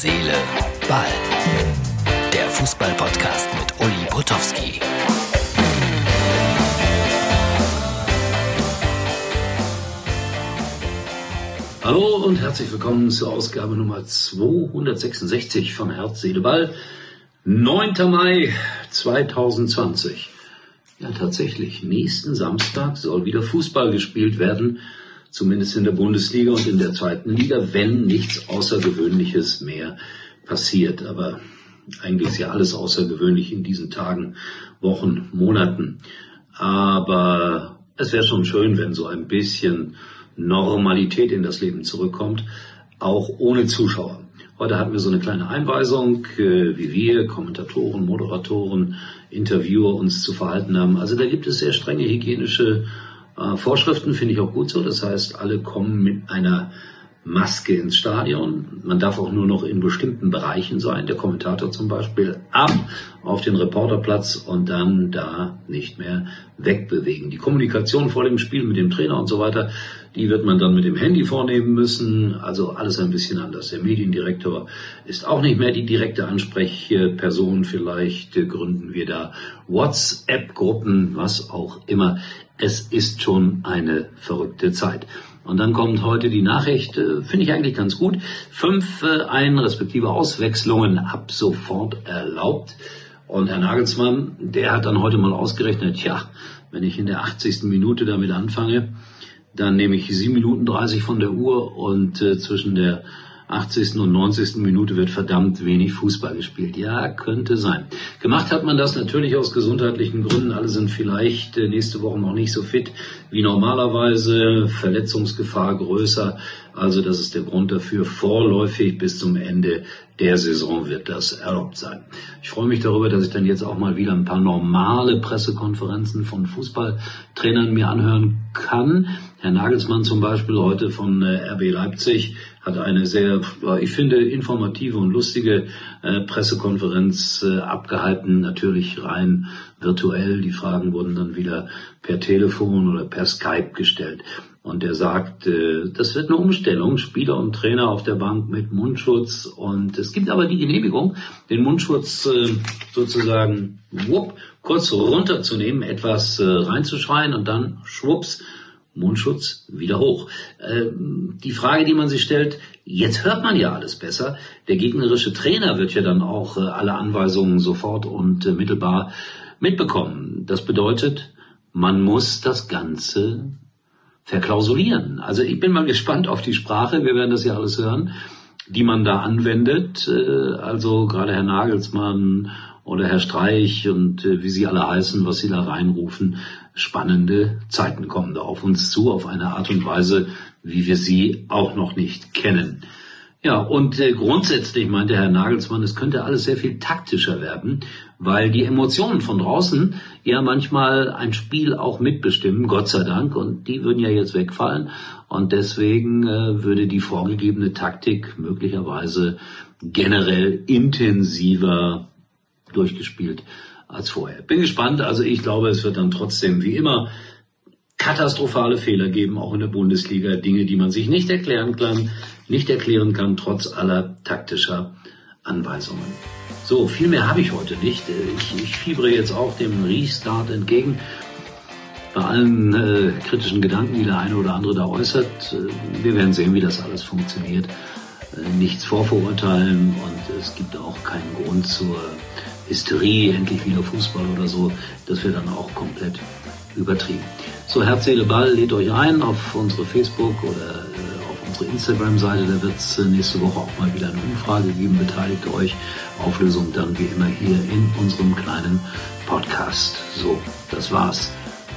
Seele, Ball. Der Fußball-Podcast mit Uli Potowski. Hallo und herzlich willkommen zur Ausgabe Nummer 266 von Herz, Seele, Ball. 9. Mai 2020. Ja, tatsächlich. Nächsten Samstag soll wieder Fußball gespielt werden zumindest in der Bundesliga und in der zweiten Liga, wenn nichts Außergewöhnliches mehr passiert. Aber eigentlich ist ja alles außergewöhnlich in diesen Tagen, Wochen, Monaten. Aber es wäre schon schön, wenn so ein bisschen Normalität in das Leben zurückkommt, auch ohne Zuschauer. Heute hatten wir so eine kleine Einweisung, äh, wie wir, Kommentatoren, Moderatoren, Interviewer uns zu verhalten haben. Also da gibt es sehr strenge hygienische Vorschriften finde ich auch gut so. Das heißt, alle kommen mit einer Maske ins Stadion. Man darf auch nur noch in bestimmten Bereichen sein. Der Kommentator zum Beispiel ab auf den Reporterplatz und dann da nicht mehr wegbewegen. Die Kommunikation vor dem Spiel mit dem Trainer und so weiter, die wird man dann mit dem Handy vornehmen müssen. Also alles ein bisschen anders. Der Mediendirektor ist auch nicht mehr die direkte Ansprechperson. Vielleicht gründen wir da WhatsApp-Gruppen, was auch immer. Es ist schon eine verrückte Zeit. Und dann kommt heute die Nachricht, äh, finde ich eigentlich ganz gut. Fünf äh, Ein- respektive Auswechslungen ab sofort erlaubt. Und Herr Nagelsmann, der hat dann heute mal ausgerechnet, ja, wenn ich in der 80. Minute damit anfange, dann nehme ich 7 Minuten 30 von der Uhr und äh, zwischen der 80. und 90. Minute wird verdammt wenig Fußball gespielt. Ja, könnte sein. Gemacht hat man das natürlich aus gesundheitlichen Gründen. Alle sind vielleicht äh, nächste Woche noch nicht so fit wie normalerweise. Verletzungsgefahr größer. Also das ist der Grund dafür. Vorläufig bis zum Ende der Saison wird das erlaubt sein. Ich freue mich darüber, dass ich dann jetzt auch mal wieder ein paar normale Pressekonferenzen von Fußballtrainern mir anhören kann. Herr Nagelsmann zum Beispiel heute von äh, RB Leipzig hat eine sehr, ich finde, informative und lustige äh, Pressekonferenz äh, abgehalten, natürlich rein virtuell. Die Fragen wurden dann wieder per Telefon oder per Skype gestellt. Und er sagt, äh, das wird eine Umstellung, Spieler und Trainer auf der Bank mit Mundschutz. Und es gibt aber die Genehmigung, den Mundschutz äh, sozusagen wupp, kurz runterzunehmen, etwas äh, reinzuschreien und dann schwupps, Mundschutz wieder hoch. Die Frage, die man sich stellt, jetzt hört man ja alles besser. Der gegnerische Trainer wird ja dann auch alle Anweisungen sofort und mittelbar mitbekommen. Das bedeutet, man muss das Ganze verklausulieren. Also ich bin mal gespannt auf die Sprache, wir werden das ja alles hören, die man da anwendet. Äh, also gerade Herr Nagelsmann oder Herr Streich und äh, wie sie alle heißen, was sie da reinrufen. Spannende Zeiten kommen da auf uns zu, auf eine Art und Weise, wie wir sie auch noch nicht kennen. Ja, und äh, grundsätzlich meinte Herr Nagelsmann, es könnte alles sehr viel taktischer werden, weil die Emotionen von draußen ja manchmal ein Spiel auch mitbestimmen, Gott sei Dank, und die würden ja jetzt wegfallen. Und deswegen äh, würde die vorgegebene Taktik möglicherweise generell intensiver durchgespielt als vorher. Bin gespannt, also ich glaube, es wird dann trotzdem wie immer katastrophale Fehler geben, auch in der Bundesliga, Dinge, die man sich nicht erklären kann, nicht erklären kann, trotz aller taktischer Anweisungen. So, viel mehr habe ich heute nicht. Ich, ich fiebere jetzt auch dem Restart entgegen. Bei allen äh, kritischen Gedanken, die der eine oder andere da äußert, äh, wir werden sehen, wie das alles funktioniert. Äh, nichts vorverurteilen und es gibt auch keinen Grund zur Hysterie, endlich wieder Fußball oder so. Das wird dann auch komplett übertrieben. So, Herz, Seele, Ball, lädt euch ein auf unsere Facebook- oder äh, auf unsere Instagram-Seite. Da wird es äh, nächste Woche auch mal wieder eine Umfrage geben. Beteiligt euch. Auflösung dann wie immer hier in unserem kleinen Podcast. So, das war's.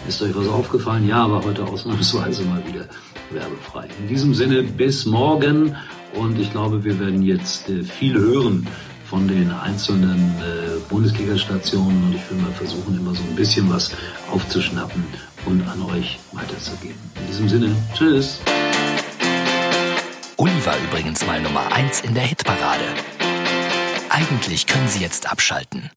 Ist euch was aufgefallen? Ja, aber heute ausnahmsweise mal wieder werbefrei. In diesem Sinne, bis morgen. Und ich glaube, wir werden jetzt äh, viel hören von den einzelnen äh, Bundesliga-Stationen und ich will mal versuchen, immer so ein bisschen was aufzuschnappen und an euch weiterzugeben. In diesem Sinne, tschüss. Uli war übrigens mal Nummer 1 in der Hitparade. Eigentlich können Sie jetzt abschalten.